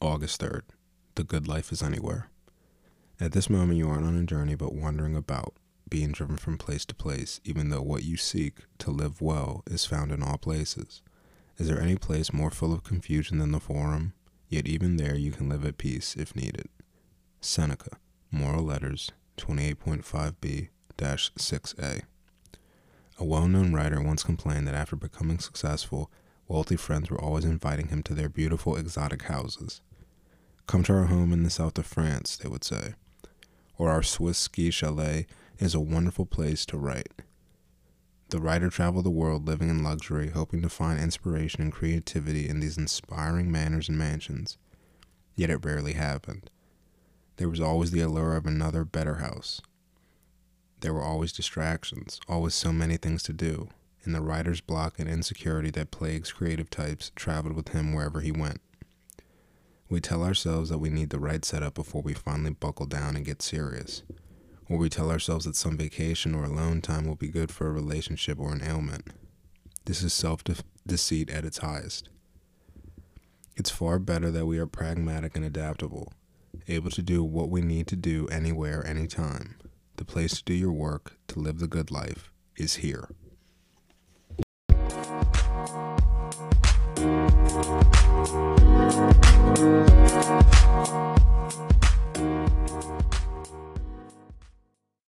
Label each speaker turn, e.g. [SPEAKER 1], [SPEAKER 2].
[SPEAKER 1] August 3rd. The good life is anywhere. At this moment, you aren't on a journey but wandering about, being driven from place to place, even though what you seek to live well is found in all places. Is there any place more full of confusion than the Forum? Yet even there you can live at peace if needed. Seneca, Moral Letters, 28.5b 6a. A well known writer once complained that after becoming successful, wealthy friends were always inviting him to their beautiful exotic houses. Come to our home in the south of France, they would say, or our Swiss ski chalet is a wonderful place to write. The writer traveled the world living in luxury, hoping to find inspiration and creativity in these inspiring manors and mansions. Yet it rarely happened. There was always the allure of another, better house. There were always distractions, always so many things to do, and the writer's block and insecurity that plagues creative types traveled with him wherever he went. We tell ourselves that we need the right setup before we finally buckle down and get serious. Or we tell ourselves that some vacation or alone time will be good for a relationship or an ailment. This is self deceit at its highest. It's far better that we are pragmatic and adaptable, able to do what we need to do anywhere, anytime. The place to do your work, to live the good life, is here thank you